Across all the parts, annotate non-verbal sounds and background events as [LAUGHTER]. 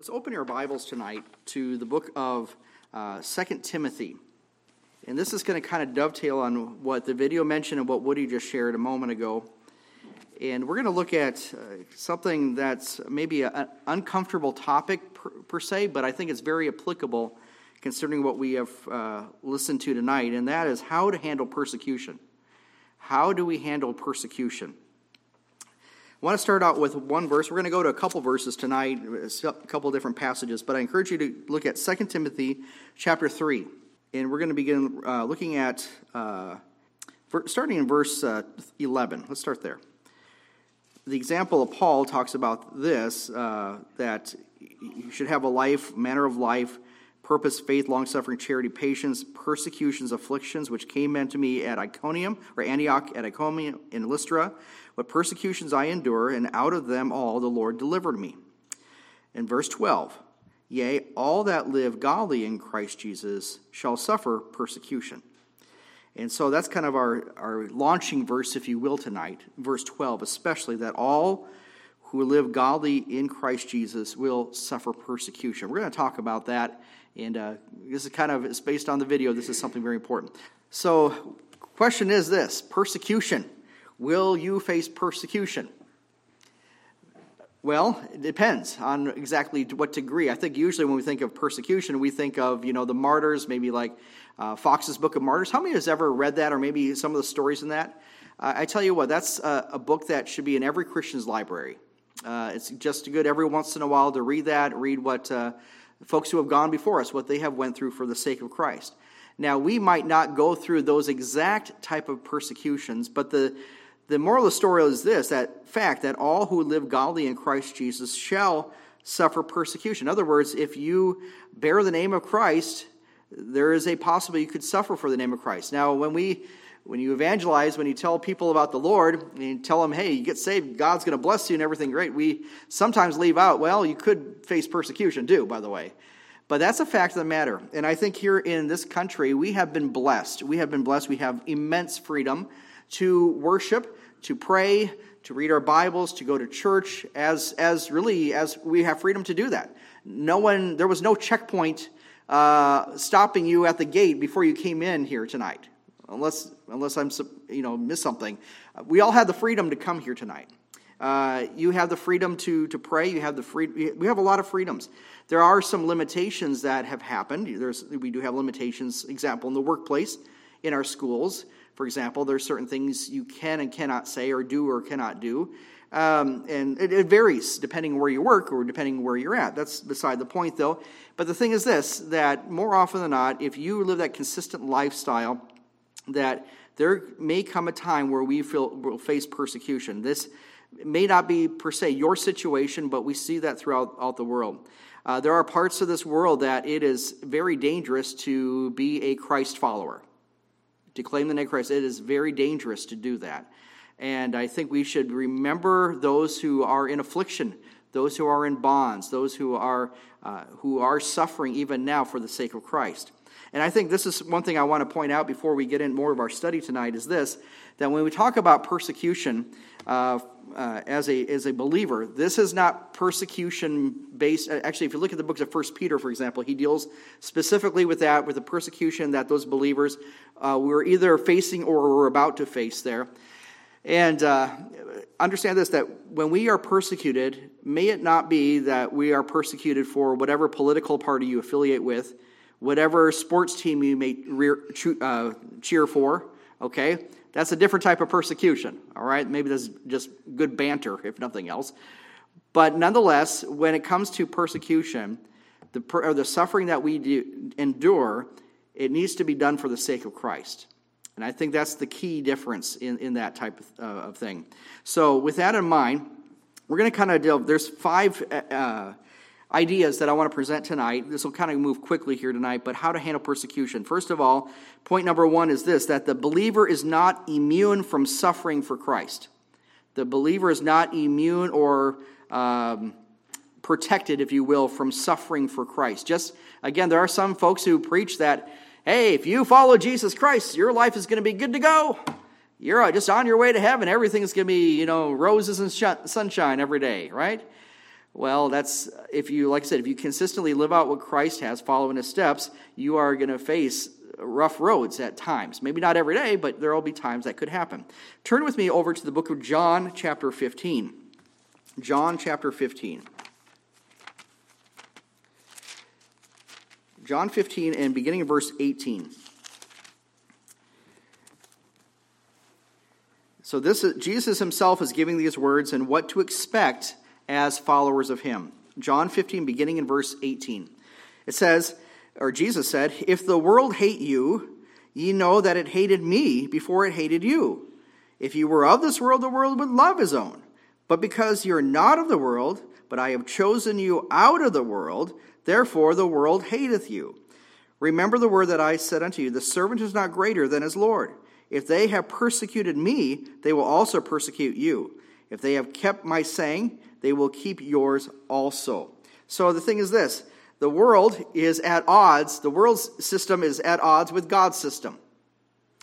Let's open our Bibles tonight to the book of uh, Timothy. And this is going to kind of dovetail on what the video mentioned and what Woody just shared a moment ago. And we're going to look at uh, something that's maybe an uncomfortable topic per, per, se, but I think it's very applicable considering what we have uh, listened to tonight, and that is how to handle persecution. How do we handle persecution? I want to start out with one verse. We're going to go to a couple verses tonight, a couple different passages, but I encourage you to look at 2 Timothy chapter 3. And we're going to begin uh, looking at, uh, starting in verse uh, 11. Let's start there. The example of Paul talks about this uh, that you should have a life, manner of life, purpose, faith, long suffering, charity, patience, persecutions, afflictions, which came unto me at Iconium, or Antioch, at Iconium, in Lystra what persecutions I endure, and out of them all the Lord delivered me. In verse 12, yea, all that live godly in Christ Jesus shall suffer persecution. And so that's kind of our, our launching verse, if you will, tonight, verse 12, especially that all who live godly in Christ Jesus will suffer persecution. We're going to talk about that, and uh, this is kind of it's based on the video. This is something very important. So, question is this: persecution. Will you face persecution? Well, it depends on exactly to what degree. I think usually when we think of persecution, we think of you know the martyrs, maybe like uh, Foxe's Book of Martyrs. How many has ever read that, or maybe some of the stories in that? Uh, I tell you what, that's a, a, book that should be in every Christian's library. Uh, it's just good every once in a while to read that, read what uh, folks who have gone before us, what they have went through for the sake of Christ. Now, we might not go through those exact type of persecutions, but the the moral of the story is this that fact that all who live godly in Christ Jesus shall suffer persecution. In other words, if you bear the name of Christ, there is a possibility you could suffer for the name of Christ. Now, when we when you evangelize, when you tell people about the Lord, and you tell them, hey, you get saved, God's going to bless you and everything great, we sometimes leave out, well, you could face persecution too, by the way. But that's a fact of the matter. And I think here in this country, we have been blessed. We have been blessed. We have immense freedom to worship to pray, to read our Bibles, to go to church, as, as really as we have freedom to do that. No one, there was no checkpoint uh, stopping you at the gate before you came in here tonight, unless, unless I'm, you know, miss something. We all have the freedom to come here tonight. Uh, you have the freedom to, to pray. You have the free, we have a lot of freedoms. There are some limitations that have happened. There's, we do have limitations, example, in the workplace, in our schools. For example, there are certain things you can and cannot say or do or cannot do. Um, and it, it, varies depending where you work or depending where you're at. That's beside the point, though. But the thing is this that more often than not, if you live that consistent lifestyle, that there may come a time where we feel, will face persecution. This may not be per se your situation, but we see that throughout the world. Uh, there are parts of this world that it is very dangerous to be a Christ follower to claim the name of Christ. It is very dangerous to do that. And I think we should remember those who are in affliction, those who are in bonds, those who are, uh, who are suffering even now for the sake of Christ. And I think this is one thing I want to point out before we get in more of our study tonight is this that when we talk about persecution, uh, uh, as, a, as a believer, this is not persecution based. Uh, actually, if you look at the books of First Peter, for example, he deals specifically with that, with the persecution that those believers uh, were either facing or were about to face there. And uh, understand this that when we are persecuted, may it not be that we are persecuted for whatever political party you affiliate with, whatever sports team you may uh, cheer for, okay? That's a different type of persecution, all right? Maybe that's just good banter, if nothing else. But nonetheless, when it comes to persecution, the, the suffering that we do, endure, it needs to be done for the sake of Christ. And I think that's the key difference in, in that type of, uh, of thing. So, with that in mind, we're going to kind of delve. There's five uh, ideas that I want to present tonight. This will kind of move quickly here tonight, but how to handle persecution. First of all, point number one is this that the believer is not immune from suffering for Christ. The believer is not immune or um, protected, if you will, from suffering for Christ. Just again, there are some folks who preach that, hey, if you follow Jesus Christ, your life is going to be good to go. You're just on your way to heaven. Everything's going to be, you know, roses and sunshine every day, right? Well, that's if you, like I said, if you consistently live out what Christ has, following his steps, you are going to face rough roads at times. Maybe not every day, but there will be times that could happen. Turn with me over to the book of John, chapter 15. John, chapter 15. John 15 and beginning of verse 18. So this is, Jesus himself is giving these words and what to expect as followers of him. John 15 beginning in verse 18. It says, or Jesus said, If the world hate you, ye know that it hated me before it hated you. If you were of this world, the world would love his own. But because you're not of the world, but I have chosen you out of the world, therefore the world hateth you. Remember the word that I said unto you The servant is not greater than his Lord. If they have persecuted me, they will also persecute you. If they have kept my saying, they will keep yours also. So the thing is this the world is at odds, the world's system is at odds with God's system.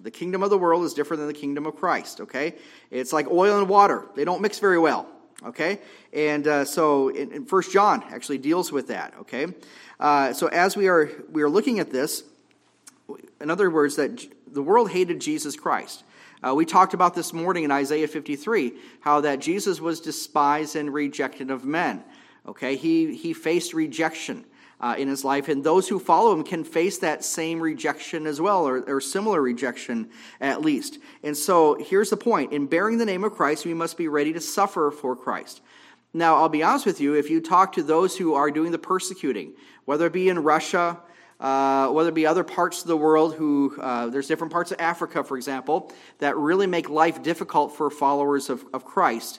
The kingdom of the world is different than the kingdom of Christ, okay? It's like oil and water, they don't mix very well, okay? And uh, so in, in 1 John actually deals with that, okay? Uh, so as we are, we are looking at this, in other words, that the world hated Jesus Christ. Uh, we talked about this morning in Isaiah 53 how that Jesus was despised and rejected of men. Okay, he, he faced rejection uh, in his life, and those who follow him can face that same rejection as well, or, or similar rejection at least. And so here's the point in bearing the name of Christ, we must be ready to suffer for Christ. Now, I'll be honest with you, if you talk to those who are doing the persecuting, whether it be in Russia, uh, whether it be other parts of the world who, uh, there's different parts of Africa, for example, that really make life difficult for followers of, of Christ.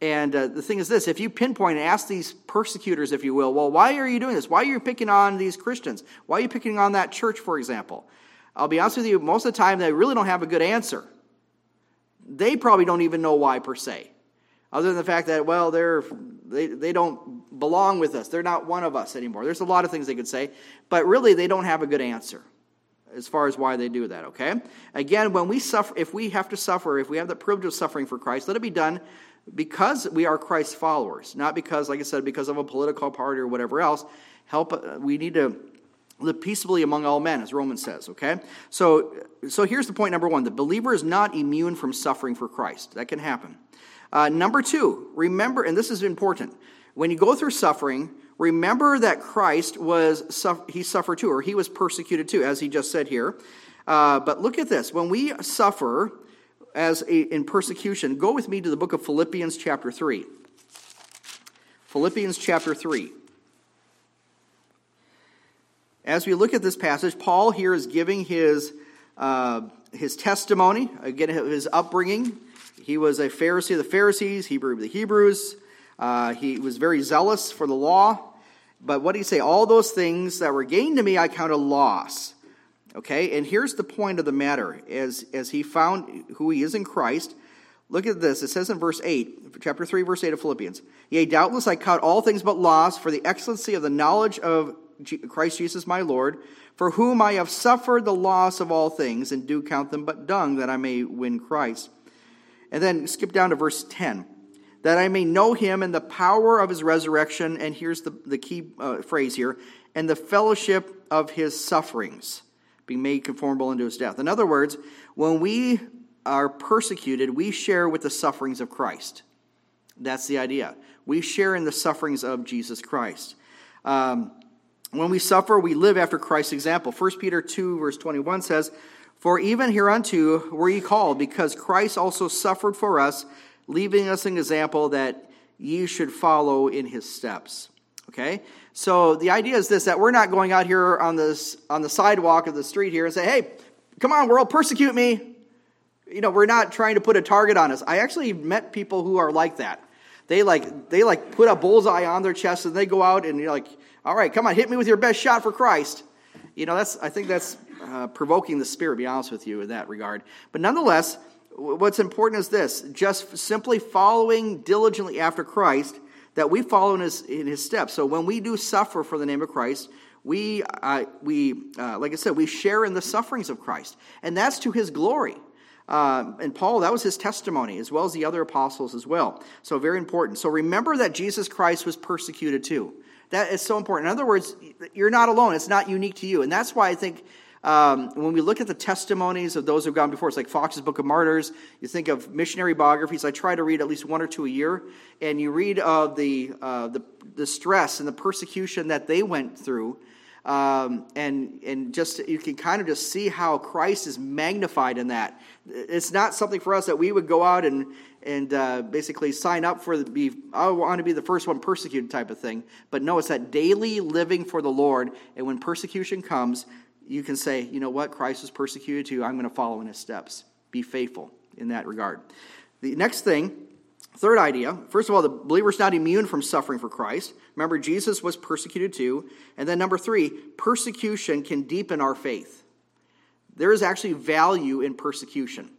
And uh, the thing is this if you pinpoint and ask these persecutors, if you will, well, why are you doing this? Why are you picking on these Christians? Why are you picking on that church, for example? I'll be honest with you, most of the time they really don't have a good answer. They probably don't even know why, per se, other than the fact that, well, they're, they, they don't belong with us. They're not one of us anymore. There's a lot of things they could say, but really they don't have a good answer as far as why they do that, okay? Again, when we suffer, if we have to suffer, if we have the privilege of suffering for Christ, let it be done because we are Christ's followers, not because, like I said, because of a political party or whatever else. Help. We need to live peaceably among all men, as Romans says. Okay. So, so here's the point number one: the believer is not immune from suffering for Christ. That can happen. Uh, number two, remember, and this is important: when you go through suffering, remember that Christ was he suffered too, or he was persecuted too, as he just said here. Uh, but look at this: when we suffer, as a, in persecution, go with me to the book of Philippians, chapter 3. Philippians, chapter 3. As we look at this passage, Paul here is giving his, uh, his testimony, again, his upbringing. He was a Pharisee of the Pharisees, Hebrew of the Hebrews. Uh, he was very zealous for the law. But what did he say? All those things that were gained to me, I count a loss Okay, and here's the point of the matter as, as he found who he is in Christ. Look at this. It says in verse 8, chapter 3, verse 8 of Philippians Yea, doubtless I count all things but loss for the excellency of the knowledge of Christ Jesus my Lord, for whom I have suffered the loss of all things, and do count them but dung, that I may win Christ. And then skip down to verse 10 that I may know him and the power of his resurrection, and here's the, the key uh, phrase here, and the fellowship of his sufferings being made conformable unto his death. In other words, when we are persecuted, we share with the sufferings of Christ. That's the idea. We share in the sufferings of Jesus Christ. Um, when we suffer, we live after Christ's example. 1 Peter 2, verse 21 says, For even hereunto were ye called, because Christ also suffered for us, leaving us an example that ye should follow in his steps. Okay? So the idea is this that we're not going out here on this on the sidewalk of the street here and say, "Hey, come on, world, persecute me." You know, we're not trying to put a target on us. I actually met people who are like that. They like they like put a bullseye on their chest and they go out and you're like, "All right, come on, hit me with your best shot for Christ." You know, that's I think that's uh, provoking the spirit. Be honest with you in that regard. But nonetheless, what's important is this: just simply following diligently after Christ that we follow in his, in his steps. So when we do suffer for the name of Christ, we, uh, we uh, like I said, we share in the sufferings of Christ. And that's to his glory. Uh, and Paul, that was his testimony, as well as the other apostles as well. So, very important. So, remember that Jesus Christ was persecuted too. That is so important. In other words, you're not alone. It's not unique to you. And that's why I think um, when we look at the testimonies of those who've gone before, it's like Foxe's Book of Martyrs. You think of missionary biographies. I try to read at least one or two a year, and you read of the uh, the, the stress and the persecution that they went through. Um, and and just you can kind of just see how Christ is magnified in that. It's not something for us that we would go out and and uh, basically sign up for the be I want to be the first one persecuted type of thing. But no, it's that daily living for the Lord. And when persecution comes, you can say, you know what, Christ was persecuted too. I'm going to follow in his steps. Be faithful in that regard. The next thing Third idea first of all, the believer's not immune from suffering for Christ. Remember, Jesus was persecuted too. And then, number three, persecution can deepen our faith. There is actually value in persecution.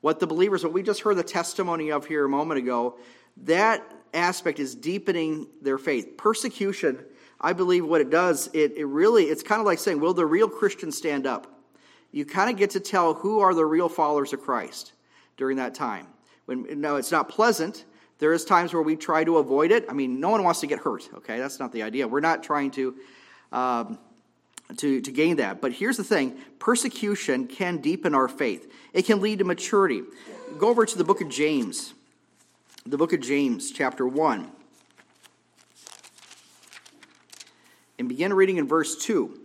What the believers, what we just heard the testimony of here a moment ago, that aspect is deepening their faith. Persecution, I believe what it does, it, it really, it's kind of like saying, will the real Christian stand up? You kind of get to tell who are the real followers of Christ during that time. When, no, it's not pleasant. There is times where we try to avoid it. I mean, no one wants to get hurt. Okay, that's not the idea. We're not trying to. Um, to, to gain that. But here's the thing persecution can deepen our faith, it can lead to maturity. Go over to the book of James, the book of James, chapter 1, and begin reading in verse 2.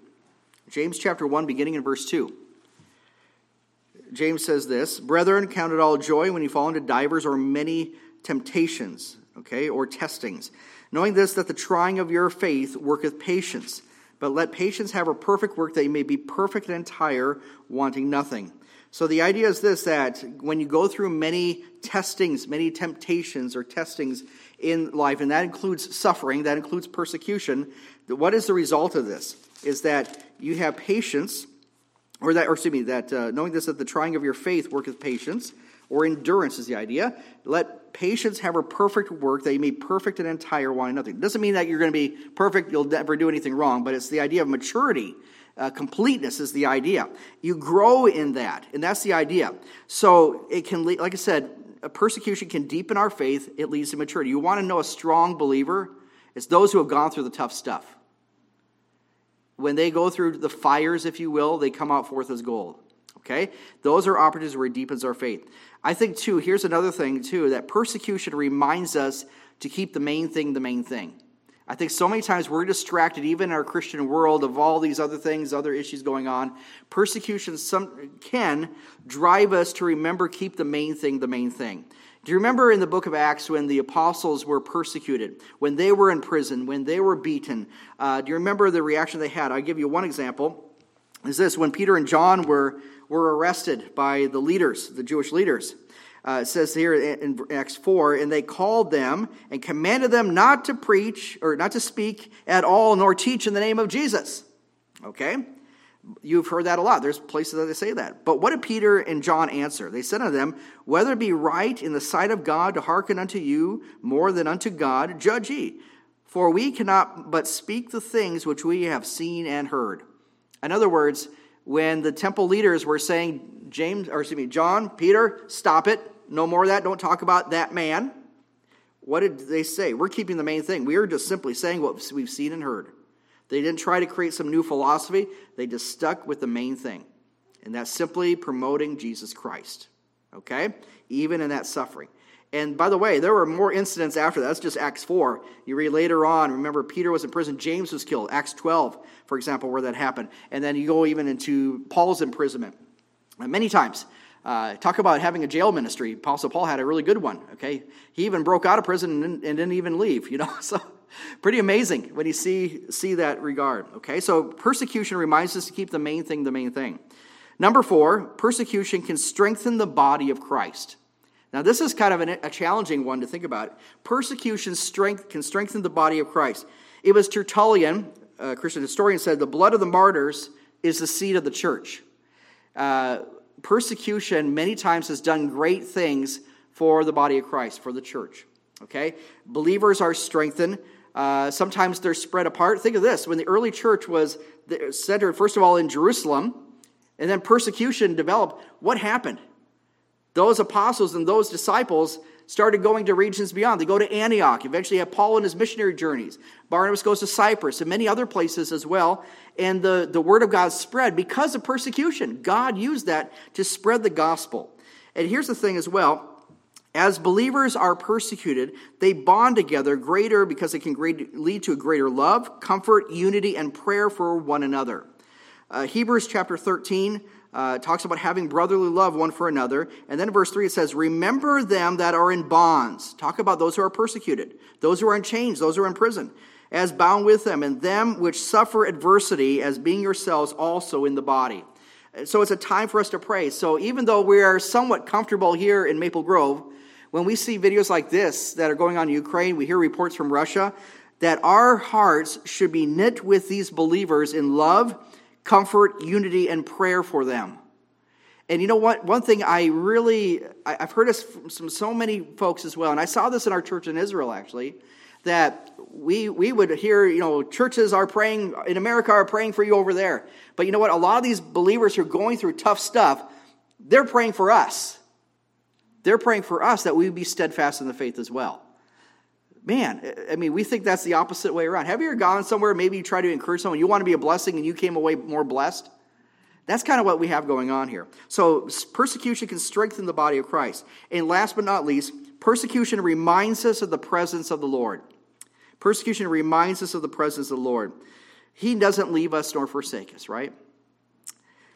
James chapter 1, beginning in verse 2. James says this Brethren, count it all joy when you fall into divers or many temptations, okay, or testings, knowing this, that the trying of your faith worketh patience. But let patience have a perfect work that you may be perfect and entire, wanting nothing. So the idea is this that when you go through many testings, many temptations or testings in life, and that includes suffering, that includes persecution, what is the result of this? Is that you have patience or that, or excuse me, that uh, knowing this, that the trying of your faith worketh patience, or endurance is the idea. Let patience have a perfect work, that you may perfect and entire, wanting nothing. It doesn't mean that you're going to be perfect, you'll never do anything wrong, but it's the idea of maturity. Uh, completeness is the idea. You grow in that, and that's the idea. So it can, lead, like I said, persecution can deepen our faith. It leads to maturity. You want to know a strong believer? It's those who have gone through the tough stuff when they go through the fires, if you will, they come out forth as gold. Okay? Those are opportunities where it deepens our faith. I think, too, here's another thing, too, that persecution reminds us to keep the main thing the main thing. I think so many times we're distracted, even in our Christian world, of all these other things, other issues going on. Persecution some, can drive us to remember, keep the main thing the main thing. Do you remember in the book of Acts when the apostles were persecuted, when they were in prison, when they were beaten? Uh, do you remember the reaction they had? I'll give you one example. Is this when Peter and John were, were arrested by the leaders, the Jewish leaders? Uh, it says here in Acts 4, and they called them and commanded them not to preach or not to speak at all nor teach in the name of Jesus. Okay? You've heard that a lot. There's places that they say that. But what did Peter and John answer? They said unto them, Whether it be right in the sight of God to hearken unto you more than unto God, judge ye. For we cannot but speak the things which we have seen and heard. In other words, when the temple leaders were saying, James, or excuse me, John, Peter, stop it. No more of that. Don't talk about that man. What did they say? We're keeping the main thing. We are just simply saying what we've seen and heard. They didn't try to create some new philosophy, they just stuck with the main thing. And that's simply promoting Jesus Christ. Okay? Even in that suffering. And by the way, there were more incidents after that. That's just Acts 4. You read later on, remember, Peter was in prison, James was killed. Acts 12, for example, where that happened. And then you go even into Paul's imprisonment. And many times, uh, talk about having a jail ministry. Apostle Paul had a really good one. Okay, he even broke out of prison and, and didn't even leave. [LAUGHS] You know, so Pretty amazing when you see, see that regard. Okay, so persecution reminds us to keep the main thing the main thing. Number four, persecution can strengthen the body of Christ. Now, this is kind of an, a challenging one to think about. Persecution strength, can strengthen the body of Christ. It was Tertullian, a Christian historian, said, The blood of the martyrs is the seed of the church. Uh, persecution, many times, has done great things for the body of Christ, for the church. Okay? Believers are strengthened. Uh, sometimes they're spread apart. Think of this when the early church was centered, first of all, in Jerusalem, And then persecution developed. What happened? Those apostles and those disciples started going to regions beyond. They go to Antioch. Eventually, have Paul on his missionary journeys. Barnabas goes to Cyprus and many other places as well. And the, the word of God spread because of persecution. God used that to spread the gospel. And here's the thing as well. As believers are persecuted, they bond together greater because it can lead to a greater love, comfort, unity, and prayer for one another. Uh, Hebrews chapter 13 uh, talks about having brotherly love one for another. And then verse 3 it says, Remember them that are in bonds. Talk about those who are persecuted, those who are in chains, those who are in prison, as bound with them, and them which suffer adversity, as being yourselves also in the body. So it's a time for us to pray. So even though we are somewhat comfortable here in Maple Grove, when we see videos like this that are going on in Ukraine, we hear reports from Russia, that our hearts should be knit with these believers in love comfort, unity, and prayer for them. And you know what? One thing I really, I've heard this from so many folks as well, and I saw this in our church in Israel actually, that we, we would hear, you know, churches are praying, in America are praying for you over there. But you know what? A lot of these believers who are going through tough stuff, they're praying for us. They're praying for us that we be steadfast in the faith as well. Man, I mean, we think that's the opposite way around. Have you ever gone somewhere, maybe you try to encourage someone, you want to be a blessing and you came away more blessed? That's kind of what we have going on here. So, persecution can strengthen the body of Christ. And last but not least, persecution reminds us of the presence of the Lord. Persecution reminds us of the presence of the Lord. He doesn't leave us nor forsake us, right?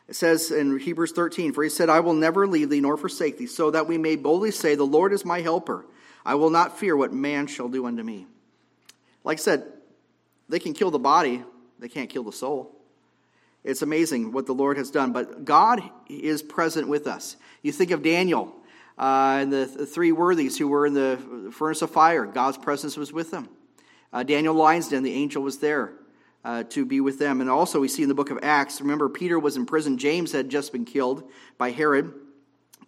It says in Hebrews 13, For he said, I will never leave thee nor forsake thee, so that we may boldly say, The Lord is my helper. I will not fear what man shall do unto me. Like I said, they can kill the body, they can't kill the soul. It's amazing what the Lord has done, but God is present with us. You think of Daniel uh, and the, three worthies who were in the furnace of fire, God's presence was with them. Uh, Daniel Lion's Den, the angel was there uh, to be with them. And also, we see in the book of Acts, remember, Peter was in prison. James had just been killed by Herod.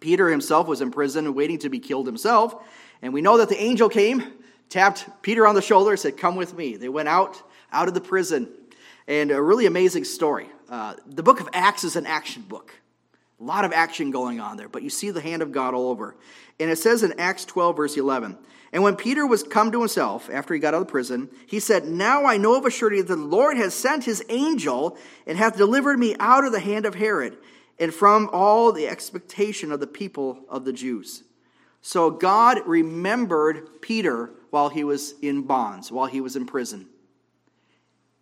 Peter himself was in prison, waiting to be killed himself. And we know that the angel came, tapped Peter on the shoulder, said, Come with me. They went out, out of the prison. And a really amazing story. Uh, the book of Acts is an action book. A lot of action going on there, but you see the hand of God all over. And it says in Acts 12, verse 11, And when Peter was come to himself after he got out of prison, he said, Now I know of a surety that the Lord has sent his angel and hath delivered me out of the hand of Herod and from all the expectation of the people of the Jews. So God remembered Peter while he was in bonds, while he was in prison.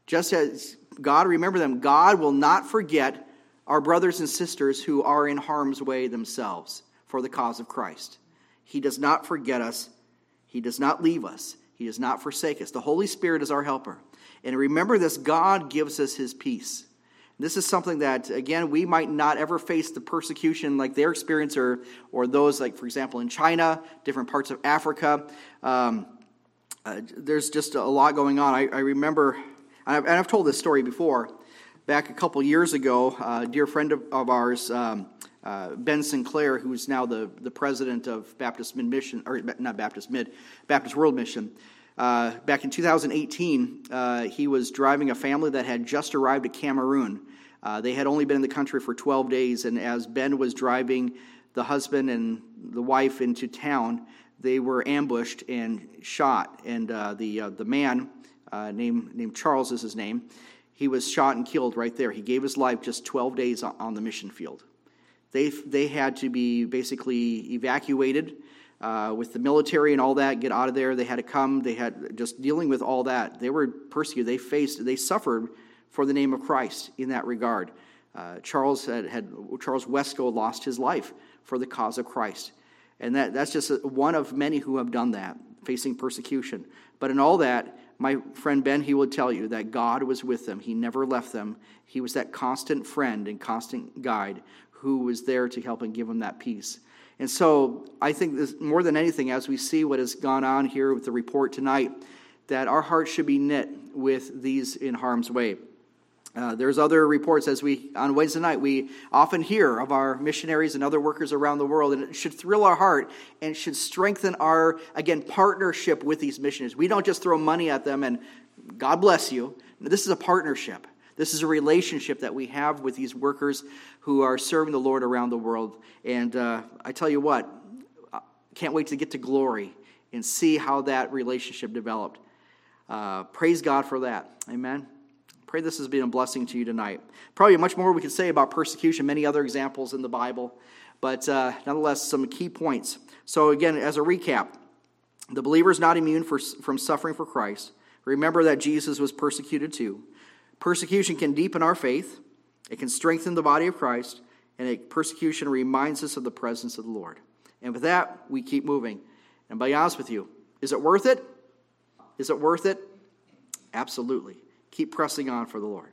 Just as God remembered them, God will not forget our brothers and sisters who are in harm's way themselves for the cause of Christ. He does not forget us, He does not leave us, He does not forsake us. The Holy Spirit is our helper. And remember this God gives us His peace. This is something that, again, we might not ever face the persecution like their experience or, or those, like, for example, in China, different parts of Africa. Um, uh, there's just a lot going on. I, I remember, and I've, and I've, told this story before, back a couple years ago, a dear friend of, of ours, um, uh, Ben Sinclair, who's now the, the president of Baptist Mid Mission, or not Baptist Mid, Baptist World Mission. Uh, back in 2018, uh, he was driving a family that had just arrived at Cameroon. Uh, they had only been in the country for 12 days, and as Ben was driving the husband and the wife into town, they were ambushed and shot. And uh, the, uh, the man, named, named Charles is his name, he was shot and killed right there. He gave his life just 12 days on the mission field. They, they had to be basically evacuated uh, with the military and all that, get out of there. They had to come. They had just dealing with all that. They were persecuted. They faced, they suffered for the name of Christ in that regard. Uh, Charles had, had, Charles Wesco lost his life for the cause of Christ, and that, that's just one of many who have done that, facing persecution. But in all that, my friend Ben, he would tell you that God was with them. He never left them. He was that constant friend and constant guide who was there to help and give them that peace. And so I think this, more than anything, as we see what has gone on here with the report tonight, that our hearts should be knit with these in harm's way. Uh, there's other reports as we on Wednesday night we often hear of our missionaries and other workers around the world, and it should thrill our heart and should strengthen our again partnership with these missionaries. We don't just throw money at them and God bless you. This is a partnership. This is a relationship that we have with these workers who are serving the Lord around the world. And uh, I tell you what, I can't wait to get to glory and see how that relationship developed. Uh, praise God for that. Amen. Pray this has been a blessing to you tonight. Probably much more we could say about persecution, many other examples in the Bible, but uh, nonetheless, some key points. So, again, as a recap, the believer is not immune for, from suffering for Christ. Remember that Jesus was persecuted too. Persecution can deepen our faith, it can strengthen the body of Christ, and a persecution reminds us of the presence of the Lord. And with that, we keep moving. And be honest with you, is it worth it? Is it worth it? Absolutely. Keep pressing on for the Lord.